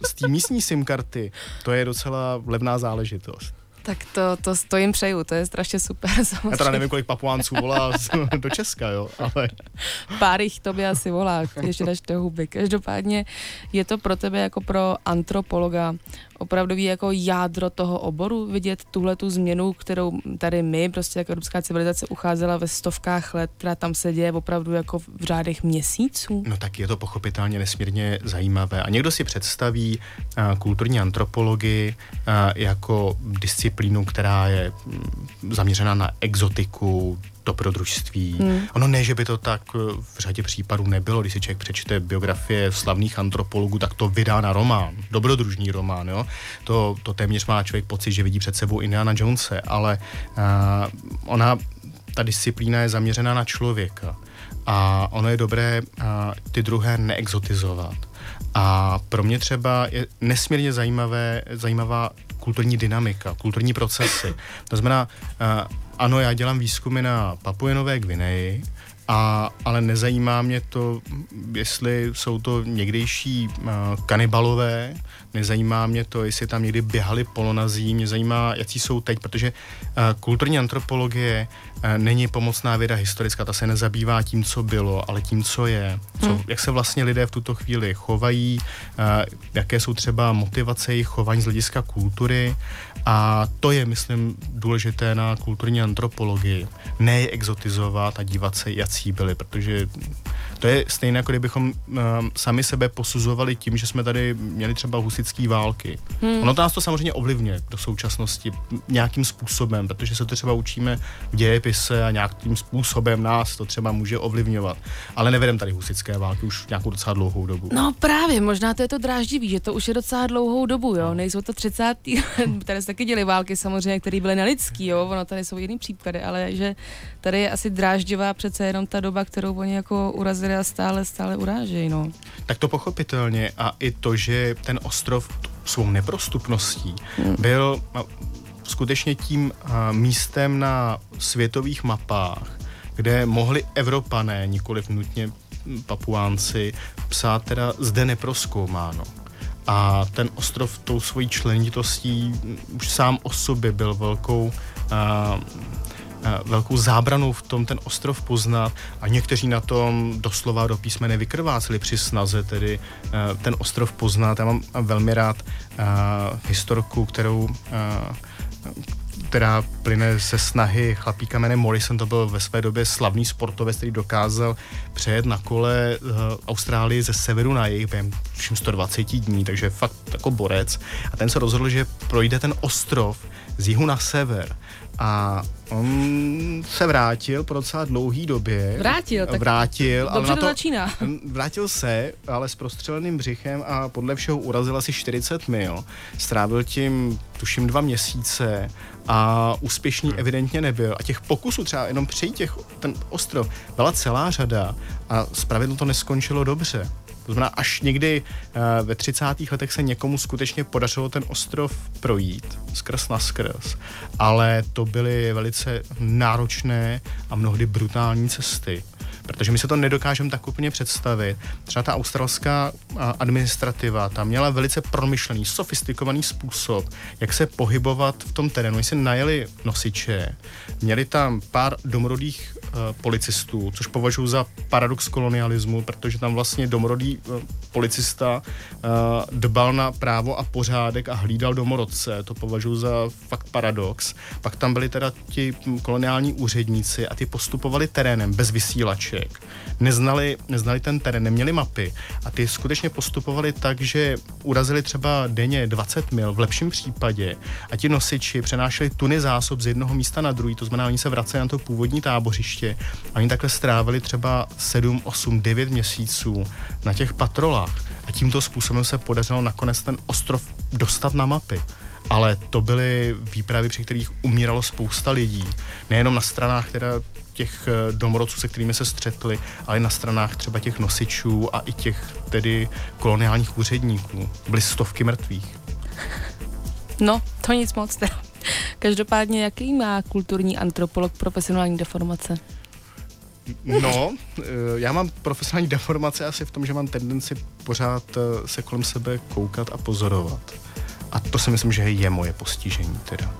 z té místní SIM karty, to je docela levná záležitost. Tak to, to, to jim přeju, to je strašně super. Samozřejmě. Já teda nevím, kolik papuánců volá do Česka, jo, ale... Pár jich tobě asi volá, ještě dáš do huby. Každopádně je to pro tebe jako pro antropologa opravdový jako jádro toho oboru, vidět tuhle tu změnu, kterou tady my, prostě jako evropská civilizace ucházela ve stovkách let, která tam se děje opravdu jako v řádech měsíců? No tak je to pochopitelně nesmírně zajímavé. A někdo si představí uh, kulturní antropologii uh, jako disciplínu, která je um, zaměřena na exotiku, dobrodružství. Hmm. Ono ne, že by to tak eh, v řadě případů nebylo, když si člověk přečte biografie slavných antropologů, tak to vydá na román, dobrodružný román, jo. To, to téměř má člověk pocit, že vidí před sebou Indiana Jonese, ale uh, ona, ta disciplína je zaměřená na člověka a ono je dobré uh, ty druhé neexotizovat. A pro mě třeba je nesmírně zajímavé, zajímavá kulturní dynamika, kulturní procesy. To znamená, uh, ano, já dělám výzkumy na Papujenové Gvineji, a, ale nezajímá mě to, jestli jsou to někdejší uh, kanibalové, nezajímá mě to, jestli tam někdy běhali polonazí, mě zajímá, jaký jsou teď, protože uh, kulturní antropologie uh, není pomocná věda historická, ta se nezabývá tím, co bylo, ale tím, co je, co, hmm. jak se vlastně lidé v tuto chvíli chovají, uh, jaké jsou třeba motivace jejich chování z hlediska kultury a to je, myslím, důležité na kulturní antropologii. Ne je exotizovat a dívat se, jaký byli, protože to je stejné, jako kdybychom uh, sami sebe posuzovali tím, že jsme tady měli třeba husické války. Hmm. Ono to nás to samozřejmě ovlivňuje do současnosti nějakým způsobem, protože se to třeba učíme v dějepise a nějakým způsobem nás to třeba může ovlivňovat. Ale nevedem tady husické války už nějakou docela dlouhou dobu. No právě, možná to je to dráždivý, že to už je docela dlouhou dobu, jo. No. Nejsou to 30. které se taky děly války samozřejmě, které byly nelidský, jo. Ono tady jsou jiný případy, ale že tady je asi dráždivá přece jenom ta doba, kterou oni jako urazili a stále, stále urážejí, no. Tak to pochopitelně a i to, že ten ostrov svou neprostupností byl skutečně tím místem na světových mapách, kde mohli Evropané, nikoliv nutně Papuánci, psát teda zde neproskoumáno. A ten ostrov tou svojí členitostí už sám o sobě byl velkou velkou zábranou v tom ten ostrov poznat a někteří na tom doslova do písmene vykrváceli při snaze tedy eh, ten ostrov poznat. Já mám velmi rád eh, historku, kterou která plyne ze snahy chlapíka jménem Morrison, to byl ve své době slavný sportovec, který dokázal přejet na kole uh, Austrálii ze severu na jih během 120 dní, takže fakt jako borec. A ten se rozhodl, že projde ten ostrov z jihu na sever a on se vrátil po docela dlouhý době. Vrátil, tak vrátil, ale na to, začíná. Vrátil se, ale s prostřeleným břichem a podle všeho urazil asi 40 mil. Strávil tím, tuším, dva měsíce a úspěšný hmm. evidentně nebyl. A těch pokusů třeba jenom přejít těch, ten ostrov byla celá řada a zpravidlo to neskončilo dobře. To znamená, až někdy uh, ve 30. letech se někomu skutečně podařilo ten ostrov projít skrz na skrz, ale to byly velice náročné a mnohdy brutální cesty protože my se to nedokážeme tak úplně představit. Třeba ta australská administrativa tam měla velice promyšlený, sofistikovaný způsob, jak se pohybovat v tom terénu. Oni si najeli nosiče, měli tam pár domorodých policistů, což považuji za paradox kolonialismu, protože tam vlastně domorodý uh, policista uh, dbal na právo a pořádek a hlídal domorodce. To považuji za fakt paradox. Pak tam byli teda ti koloniální úředníci a ty postupovali terénem bez vysílače člověk. Neznali, neznali ten terén, neměli mapy a ty skutečně postupovali tak, že urazili třeba denně 20 mil v lepším případě a ti nosiči přenášeli tuny zásob z jednoho místa na druhý, to znamená, oni se vraceli na to původní tábořiště a oni takhle strávili třeba 7, 8, 9 měsíců na těch patrolách a tímto způsobem se podařilo nakonec ten ostrov dostat na mapy ale to byly výpravy, při kterých umíralo spousta lidí. Nejenom na stranách, která těch eh, domorodců, se kterými se střetli, ale na stranách třeba těch nosičů a i těch tedy koloniálních úředníků. Byly stovky mrtvých. No, to nic moc teda. Každopádně, jaký má kulturní antropolog profesionální deformace? No, eh, já mám profesionální deformace asi v tom, že mám tendenci pořád eh, se kolem sebe koukat a pozorovat. A to si myslím, že je moje postižení teda.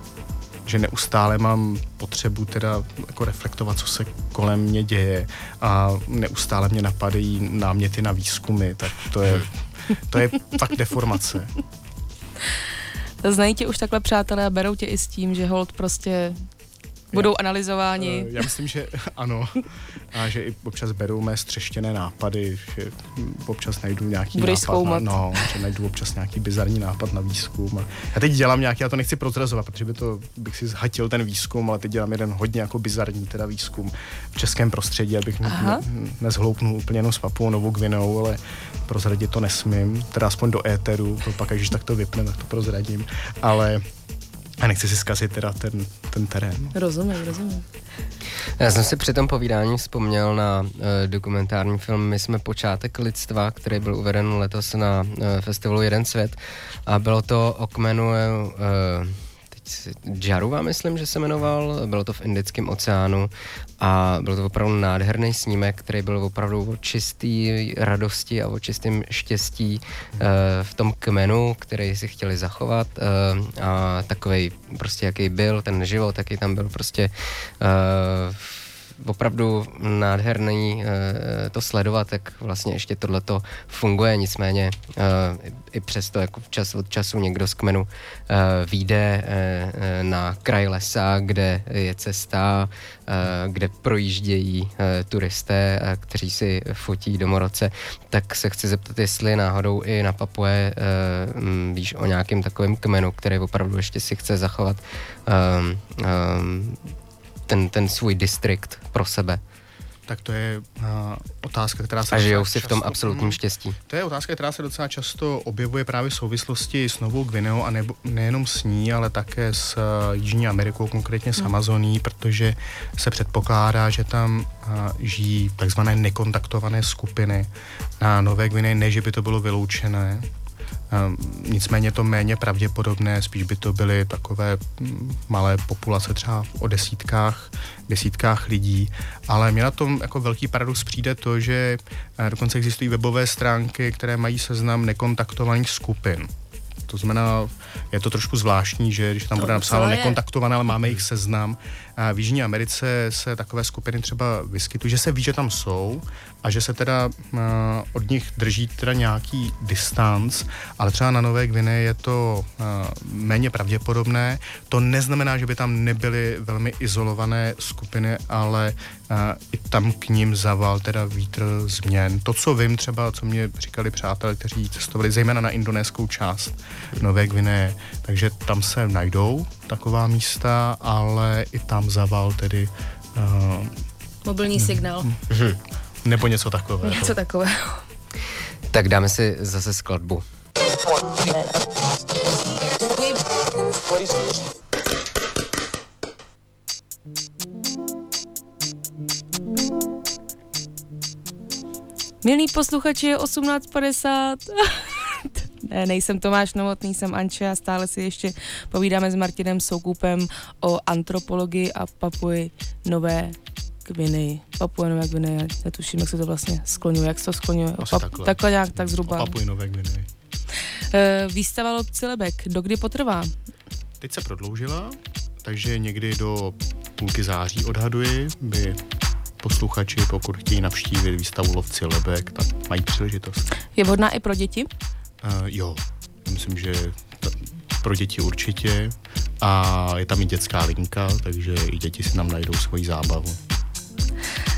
Že neustále mám potřebu teda jako reflektovat, co se kolem mě děje a neustále mě napadají náměty na výzkumy, tak to je, to je fakt deformace. Znají tě už takhle přátelé a berou tě i s tím, že hold prostě budou já, analyzováni. Já myslím, že ano. A že i občas berou mé střeštěné nápady, že občas najdu nějaký Budeš nápad. Zkoumat. Na, no, že najdu občas nějaký bizarní nápad na výzkum. Já teď dělám nějaký, já to nechci prozrazovat, protože by to, bych si zhatil ten výzkum, ale teď dělám jeden hodně jako bizarní teda výzkum v českém prostředí, abych ne, nezhloupnul úplně jenom s Papou Novou Gvinou, ale prozradit to nesmím, teda aspoň do éteru, to pak, když tak to vypne, tak to prozradím. Ale a nechci si zkazit teda ten, ten terén. Rozumím, rozumím. Já jsem si při tom povídání vzpomněl na uh, dokumentární film My jsme počátek lidstva, který byl uveden letos na uh, festivalu Jeden svět a bylo to o kmenu uh, Jaruva, myslím, že se jmenoval, bylo to v Indickém oceánu a byl to opravdu nádherný snímek, který byl opravdu o čistý radosti a o čistém štěstí uh, v tom kmenu, který si chtěli zachovat. Uh, a takový prostě jaký byl ten život, jaký tam byl prostě uh, opravdu nádherný e, to sledovat, jak vlastně ještě tohleto funguje, nicméně e, i přesto jako čas od času někdo z kmenu e, vyjde e, na kraj lesa, kde je cesta, kde projíždějí turisté, kteří si fotí domorodce, tak se chci zeptat, jestli náhodou i na Papue víš o nějakém takovém kmenu, který opravdu ještě si chce zachovat ten, ten svůj distrikt pro sebe. Tak to je uh, otázka, která se... A žijou si v tom absolutním štěstí. To je otázka, která se docela často objevuje právě v souvislosti s Novou Gvineou a nebo, nejenom s ní, ale také s uh, Jižní Amerikou, konkrétně s mm. Amazoní, protože se předpokládá, že tam uh, žijí takzvané nekontaktované skupiny na Nové Gvineji, ne, že by to bylo vyloučené, nicméně to méně pravděpodobné, spíš by to byly takové hm, malé populace třeba o desítkách, desítkách lidí, ale mě na tom jako velký paradox přijde to, že eh, dokonce existují webové stránky, které mají seznam nekontaktovaných skupin. To znamená, je to trošku zvláštní, že když tam to bude napsáno nekontaktované, ale máme jich seznam. V Jižní Americe se takové skupiny třeba vyskytují, že se ví, že tam jsou a že se teda uh, od nich drží teda nějaký distanc, ale třeba na Nové Gvine je to uh, méně pravděpodobné. To neznamená, že by tam nebyly velmi izolované skupiny, ale uh, i tam k ním zaval teda vítr změn. To, co vím třeba, co mě říkali přátelé, kteří cestovali zejména na indonéskou část Nové Gvine, takže tam se najdou taková místa, ale i tam zaval tedy uh, Mobilní signál. Mm, nebo něco takového. Něco takového. Tak dáme si zase skladbu. Milí posluchači, je 18.50. ne, nejsem Tomáš Novotný, jsem Anče a stále si ještě povídáme s Martinem Soukupem o antropologii a Papuji Nové Gviny, Papua Nové Gviny, netuším, jak se to vlastně skloňuje, jak se to skloňuje. Asi takhle. takhle nějak, tak zhruba. Papui Nové Gviny. E, výstava Lobci Lebek, dokdy potrvá? Teď se prodloužila, takže někdy do půlky září odhaduji, by posluchači, pokud chtějí navštívit výstavu Lovci Lebek, tak mají příležitost. Je vhodná i pro děti? Uh, jo, myslím, že to, pro děti určitě a je tam i dětská linka, takže i děti si nám najdou svoji zábavu.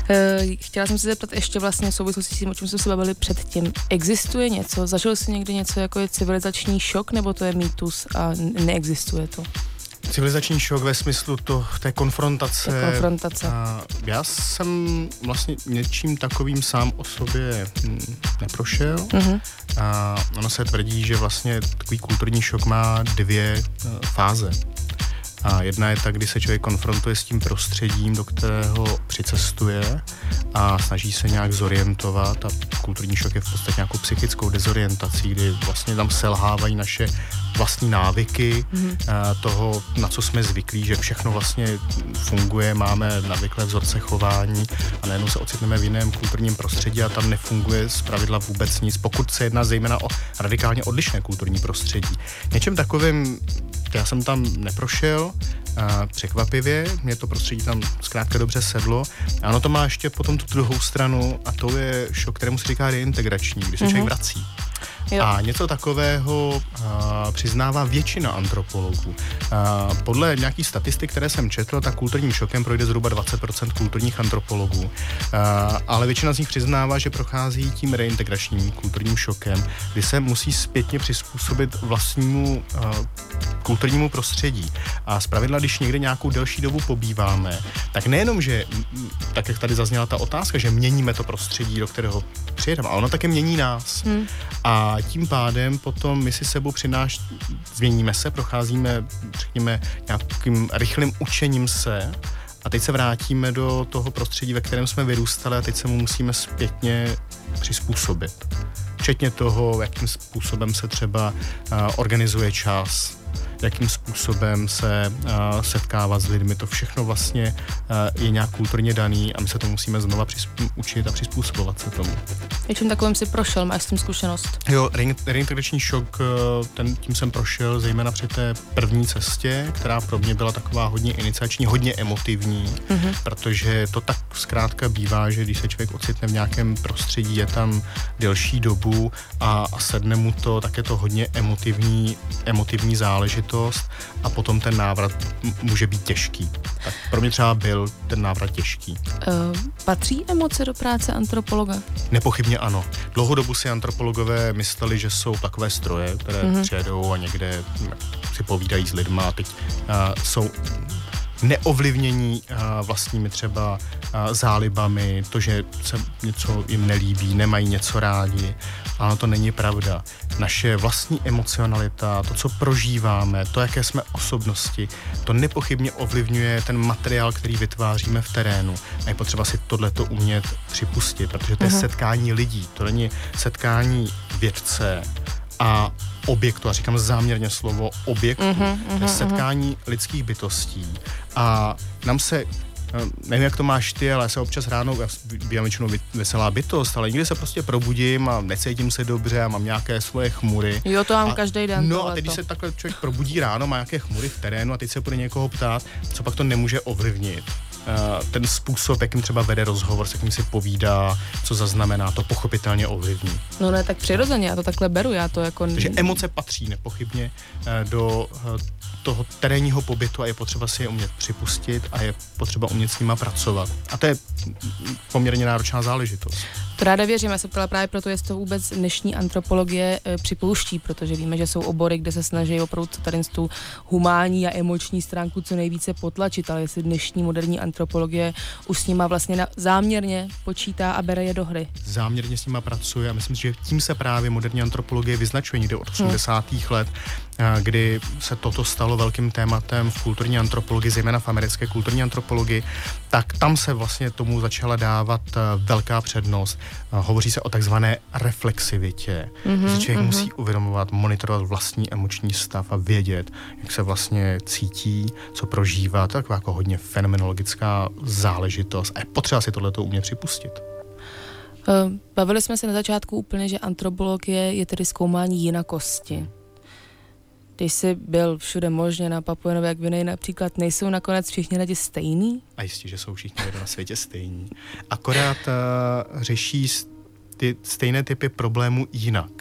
Eh, chtěla jsem se zeptat ještě vlastně v souvislosti s tím, o čem jsme se bavili předtím. Existuje něco? Zažil jsi někdy něco jako je civilizační šok, nebo to je mýtus a neexistuje to? Civilizační šok ve smyslu to, té konfrontace. Té konfrontace. A já jsem vlastně něčím takovým sám o sobě hm, neprošel. Mm-hmm. A ono se tvrdí, že vlastně takový kulturní šok má dvě uh, fáze. A jedna je ta, kdy se člověk konfrontuje s tím prostředím, do kterého přicestuje a snaží se nějak zorientovat a kulturní šok je v podstatě nějakou psychickou dezorientací, kdy vlastně tam selhávají naše vlastní návyky mm-hmm. toho, na co jsme zvyklí, že všechno vlastně funguje, máme navyklé vzorce chování a najednou se ocitneme v jiném kulturním prostředí a tam nefunguje z pravidla vůbec nic, pokud se jedná zejména o radikálně odlišné kulturní prostředí. Něčem takovým já jsem tam neprošel, a překvapivě, mě to prostředí tam zkrátka dobře sedlo. A ono to má ještě potom tu druhou stranu a to je šok, kterému se říká reintegrační, kdy se mm-hmm. člověk vrací. Jo. A něco takového a, přiznává většina antropologů. A, podle nějakých statistik, které jsem četl, tak kulturním šokem projde zhruba 20% kulturních antropologů. A, ale většina z nich přiznává, že prochází tím reintegračním kulturním šokem, kdy se musí zpětně přizpůsobit vlastnímu a, kulturnímu prostředí. A zpravidla, když někde nějakou delší dobu pobýváme, tak nejenom, že, tak jak tady zazněla ta otázka, že měníme to prostředí, do kterého přijedeme, ale ono také mění nás. Hmm. A tím pádem potom my si sebou přináš, změníme se, procházíme, řekněme, nějakým rychlým učením se a teď se vrátíme do toho prostředí, ve kterém jsme vyrůstali a teď se mu musíme zpětně přizpůsobit. Včetně toho, jakým způsobem se třeba uh, organizuje čas, jakým způsobem se uh, setkávat s lidmi. To všechno vlastně uh, je nějak kulturně daný a my se to musíme znova učit a přizpůsobovat se tomu. Něčím takovým si prošel, máš s tím zkušenost? Jo, reintegrační šok, eh, ten, tím jsem prošel zejména při té první cestě, která pro mě byla taková hodně iniciační, hodně emotivní, mm-hmm. protože to tak zkrátka bývá, že když se člověk ocitne v nějakém prostředí, je tam delší dobu a, a sedne mu to, tak je to hodně emotivní, emotivní záležitost a potom ten návrat může být těžký. Tak pro mě třeba byl ten návrat těžký. Uh, patří emoce do práce antropologa? Nepochybně ano. Dlouhodobu si antropologové mysleli, že jsou takové stroje, které mm-hmm. přijedou a někde si povídají s lidma a teď uh, jsou neovlivnění uh, vlastními třeba zálibami, to, že se něco jim nelíbí, nemají něco rádi. Ale to není pravda. Naše vlastní emocionalita, to, co prožíváme, to, jaké jsme osobnosti, to nepochybně ovlivňuje ten materiál, který vytváříme v terénu. A je potřeba si tohleto umět připustit, protože to je uh-huh. setkání lidí, to není setkání vědce, a objektu, a říkám záměrně slovo objektu, uh-huh, uh-huh, setkání uh-huh. lidských bytostí. A nám se nevím, jak to máš ty, ale já se občas ráno, já bývám většinou veselá bytost, ale někdy se prostě probudím a necítím se dobře a mám nějaké svoje chmury. Jo, to mám každý den. No a teď, když se takhle člověk probudí ráno, má nějaké chmury v terénu a teď se bude někoho ptát, co pak to nemůže ovlivnit. Eh, ten způsob, jakým třeba vede rozhovor, s jakým si povídá, co zaznamená, to pochopitelně ovlivní. No ne, tak přirozeně, já to takhle beru, já to jako... Takže emoce patří nepochybně eh, do eh, toho terénního pobytu a je potřeba si je umět připustit a je potřeba umět s nima pracovat. A to je poměrně náročná záležitost. To ráda věřím, já se ptala právě proto, jestli to vůbec dnešní antropologie e, připouští, protože víme, že jsou obory, kde se snaží opravdu tady tu humánní a emoční stránku co nejvíce potlačit, ale jestli dnešní moderní antropologie už s nima vlastně na, záměrně počítá a bere je do hry. Záměrně s nima pracuje a myslím že tím se právě moderní antropologie vyznačuje někde od 80. Hmm. let, kdy se toto stalo velkým tématem v kulturní antropologii, zejména v americké kulturní antropologii, tak tam se vlastně tomu začala dávat e, velká přednost. Hovoří se o takzvané reflexivitě, mm-hmm, že člověk mm-hmm. musí uvědomovat, monitorovat vlastní emoční stav a vědět, jak se vlastně cítí, co prožívá. Je jako hodně fenomenologická záležitost a je potřeba si tohleto umět připustit. Eh, bavili jsme se na začátku úplně, že antropologie je tedy zkoumání jinakosti. Když jsi byl všude možně na Papuenové Gvineji například, nejsou nakonec všichni lidi stejný? A jistě, že jsou všichni lidé na světě stejní. Akorát uh, řeší ty stejné typy problémů jinak.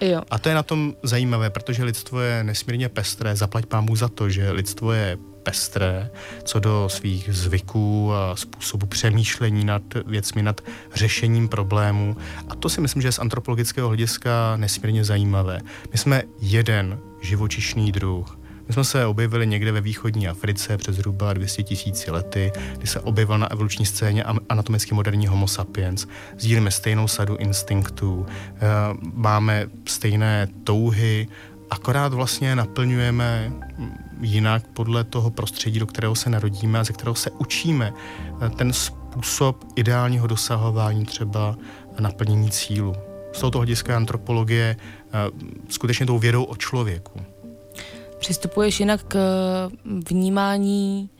Jo. A to je na tom zajímavé, protože lidstvo je nesmírně pestré. Zaplať pámu za to, že lidstvo je pestré co do svých zvyků a způsobu přemýšlení nad věcmi, nad řešením problémů. A to si myslím, že je z antropologického hlediska nesmírně zajímavé. My jsme jeden živočišný druh. My jsme se objevili někde ve východní Africe před zhruba 200 tisíci lety, kdy se objevil na evoluční scéně anatomicky moderní homo sapiens. Sdílíme stejnou sadu instinktů, eh, máme stejné touhy, akorát vlastně naplňujeme jinak podle toho prostředí, do kterého se narodíme a ze kterého se učíme. Ten způsob ideálního dosahování třeba naplnění cílu. Z tohoto hlediska antropologie skutečně tou vědou o člověku. Přistupuješ jinak k vnímání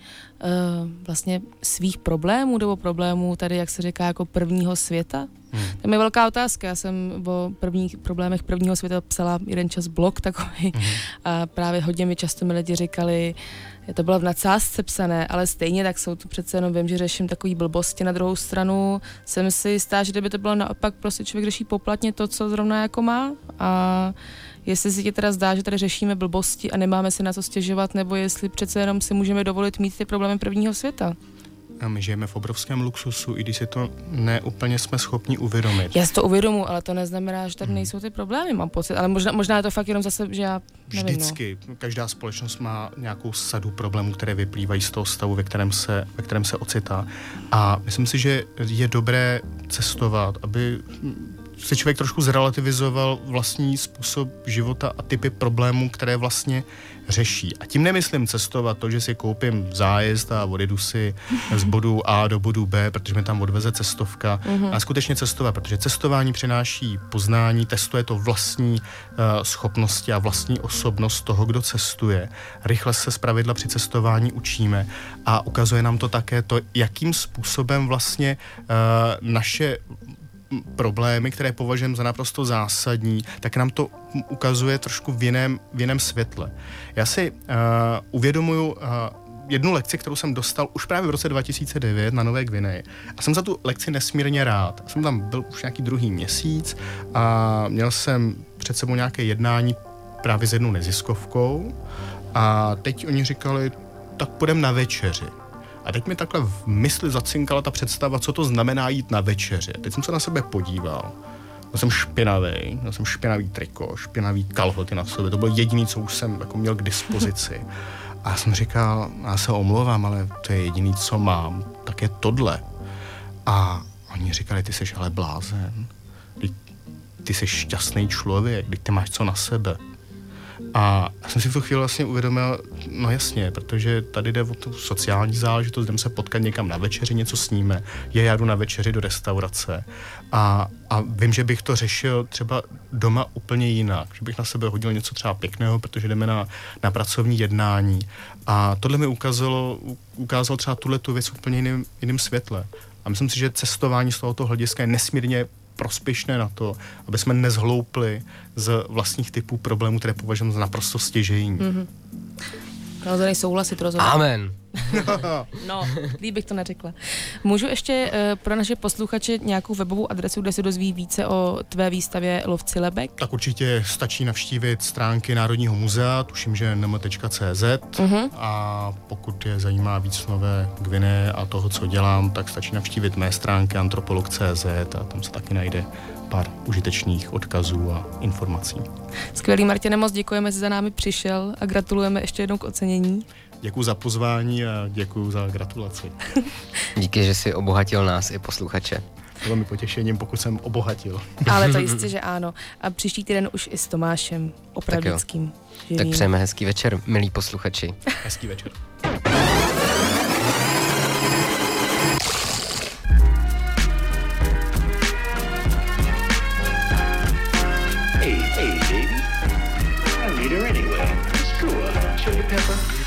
uh, vlastně svých problémů nebo problémů tady, jak se říká, jako prvního světa? Hmm. To je velká otázka. Já jsem o prvních problémech prvního světa psala jeden čas blog takový hmm. a právě hodně mi často mi lidi říkali, to bylo v nadsázce psané, ale stejně tak jsou tu přece jenom vím, že řeším takový blbosti. Na druhou stranu jsem si jistá, že kdyby to bylo naopak, prostě člověk řeší poplatně to, co zrovna jako má a jestli si ti teda zdá, že tady řešíme blbosti a nemáme si na co stěžovat, nebo jestli přece jenom si můžeme dovolit mít ty problémy prvního světa. A my žijeme v obrovském luxusu, i když si to neúplně jsme schopni uvědomit. Já si to uvědomu, ale to neznamená, že tady hmm. nejsou ty problémy, mám pocit. Ale možná, možná je to fakt jenom zase, že já nevím, no. Vždycky. No. Každá společnost má nějakou sadu problémů, které vyplývají z toho stavu, ve kterém se, ve kterém se ocitá. A myslím si, že je dobré cestovat, aby si člověk trošku zrelativizoval vlastní způsob života a typy problémů, které vlastně řeší. A tím nemyslím cestovat to, že si koupím zájezd a odjedu si z bodu A do bodu B, protože mi tam odveze cestovka. Mm-hmm. A skutečně cestovat, protože cestování přináší poznání, testuje to vlastní uh, schopnosti a vlastní osobnost toho, kdo cestuje. Rychle se zpravidla při cestování učíme a ukazuje nám to také to, jakým způsobem vlastně uh, naše problémy, které považujeme za naprosto zásadní, tak nám to ukazuje trošku v jiném, v jiném světle. Já si uh, uvědomuju uh, jednu lekci, kterou jsem dostal už právě v roce 2009 na Nové Gvineji. A jsem za tu lekci nesmírně rád. Jsem tam byl už nějaký druhý měsíc a měl jsem před sebou nějaké jednání právě s jednou neziskovkou a teď oni říkali, tak půjdeme na večeři. A teď mi takhle v mysli zacinkala ta představa, co to znamená jít na večeři. Teď jsem se na sebe podíval. Byl jsem špinavý, měl jsem špinavý triko, špinavý kalhoty na sobě. To bylo jediné, co už jsem jako měl k dispozici. A já jsem říkal, já se omlouvám, ale to je jediné, co mám, tak je tohle. A oni říkali, ty jsi ale blázen. Ty, ty jsi šťastný člověk, ty máš co na sebe. A jsem si v tu chvíli vlastně uvědomil, no jasně, protože tady jde o tu sociální záležitost, jdeme se potkat někam na večeři, něco sníme, je já jdu na večeři do restaurace a, a vím, že bych to řešil třeba doma úplně jinak, že bych na sebe hodil něco třeba pěkného, protože jdeme na, na pracovní jednání a tohle mi ukázalo, ukázalo třeba tuhle tu věc úplně jiným, jiným světle. A myslím si, že cestování z tohoto hlediska je nesmírně prospěšné na to, aby jsme nezhloupli z vlastních typů problémů, které považujeme za naprosto stěžejní. Mm-hmm. Rozhodně souhlasit rozhodně. Amen. no, líp bych to neřekla. Můžu ještě uh, pro naše posluchače nějakou webovou adresu, kde se dozví více o tvé výstavě Lovci Lebek? Tak určitě stačí navštívit stránky Národního muzea, tuším, že nm.cz uh-huh. Mhm. a pokud je zajímá víc nové Gvine a toho, co dělám, tak stačí navštívit mé stránky antropolog.cz a tam se taky najde pár užitečných odkazů a informací. Skvělý, Martine, moc děkujeme, že za námi přišel a gratulujeme ještě jednou k ocenění. Děkuji za pozvání a děkuji za gratulaci. Díky, že jsi obohatil nás i posluchače. Bylo mi potěšením, pokud jsem obohatil. Ale to jistě, že ano. A příští týden už i s Tomášem Opravdickým. Tak, tak přejeme hezký večer, milí posluchači. Hezký večer.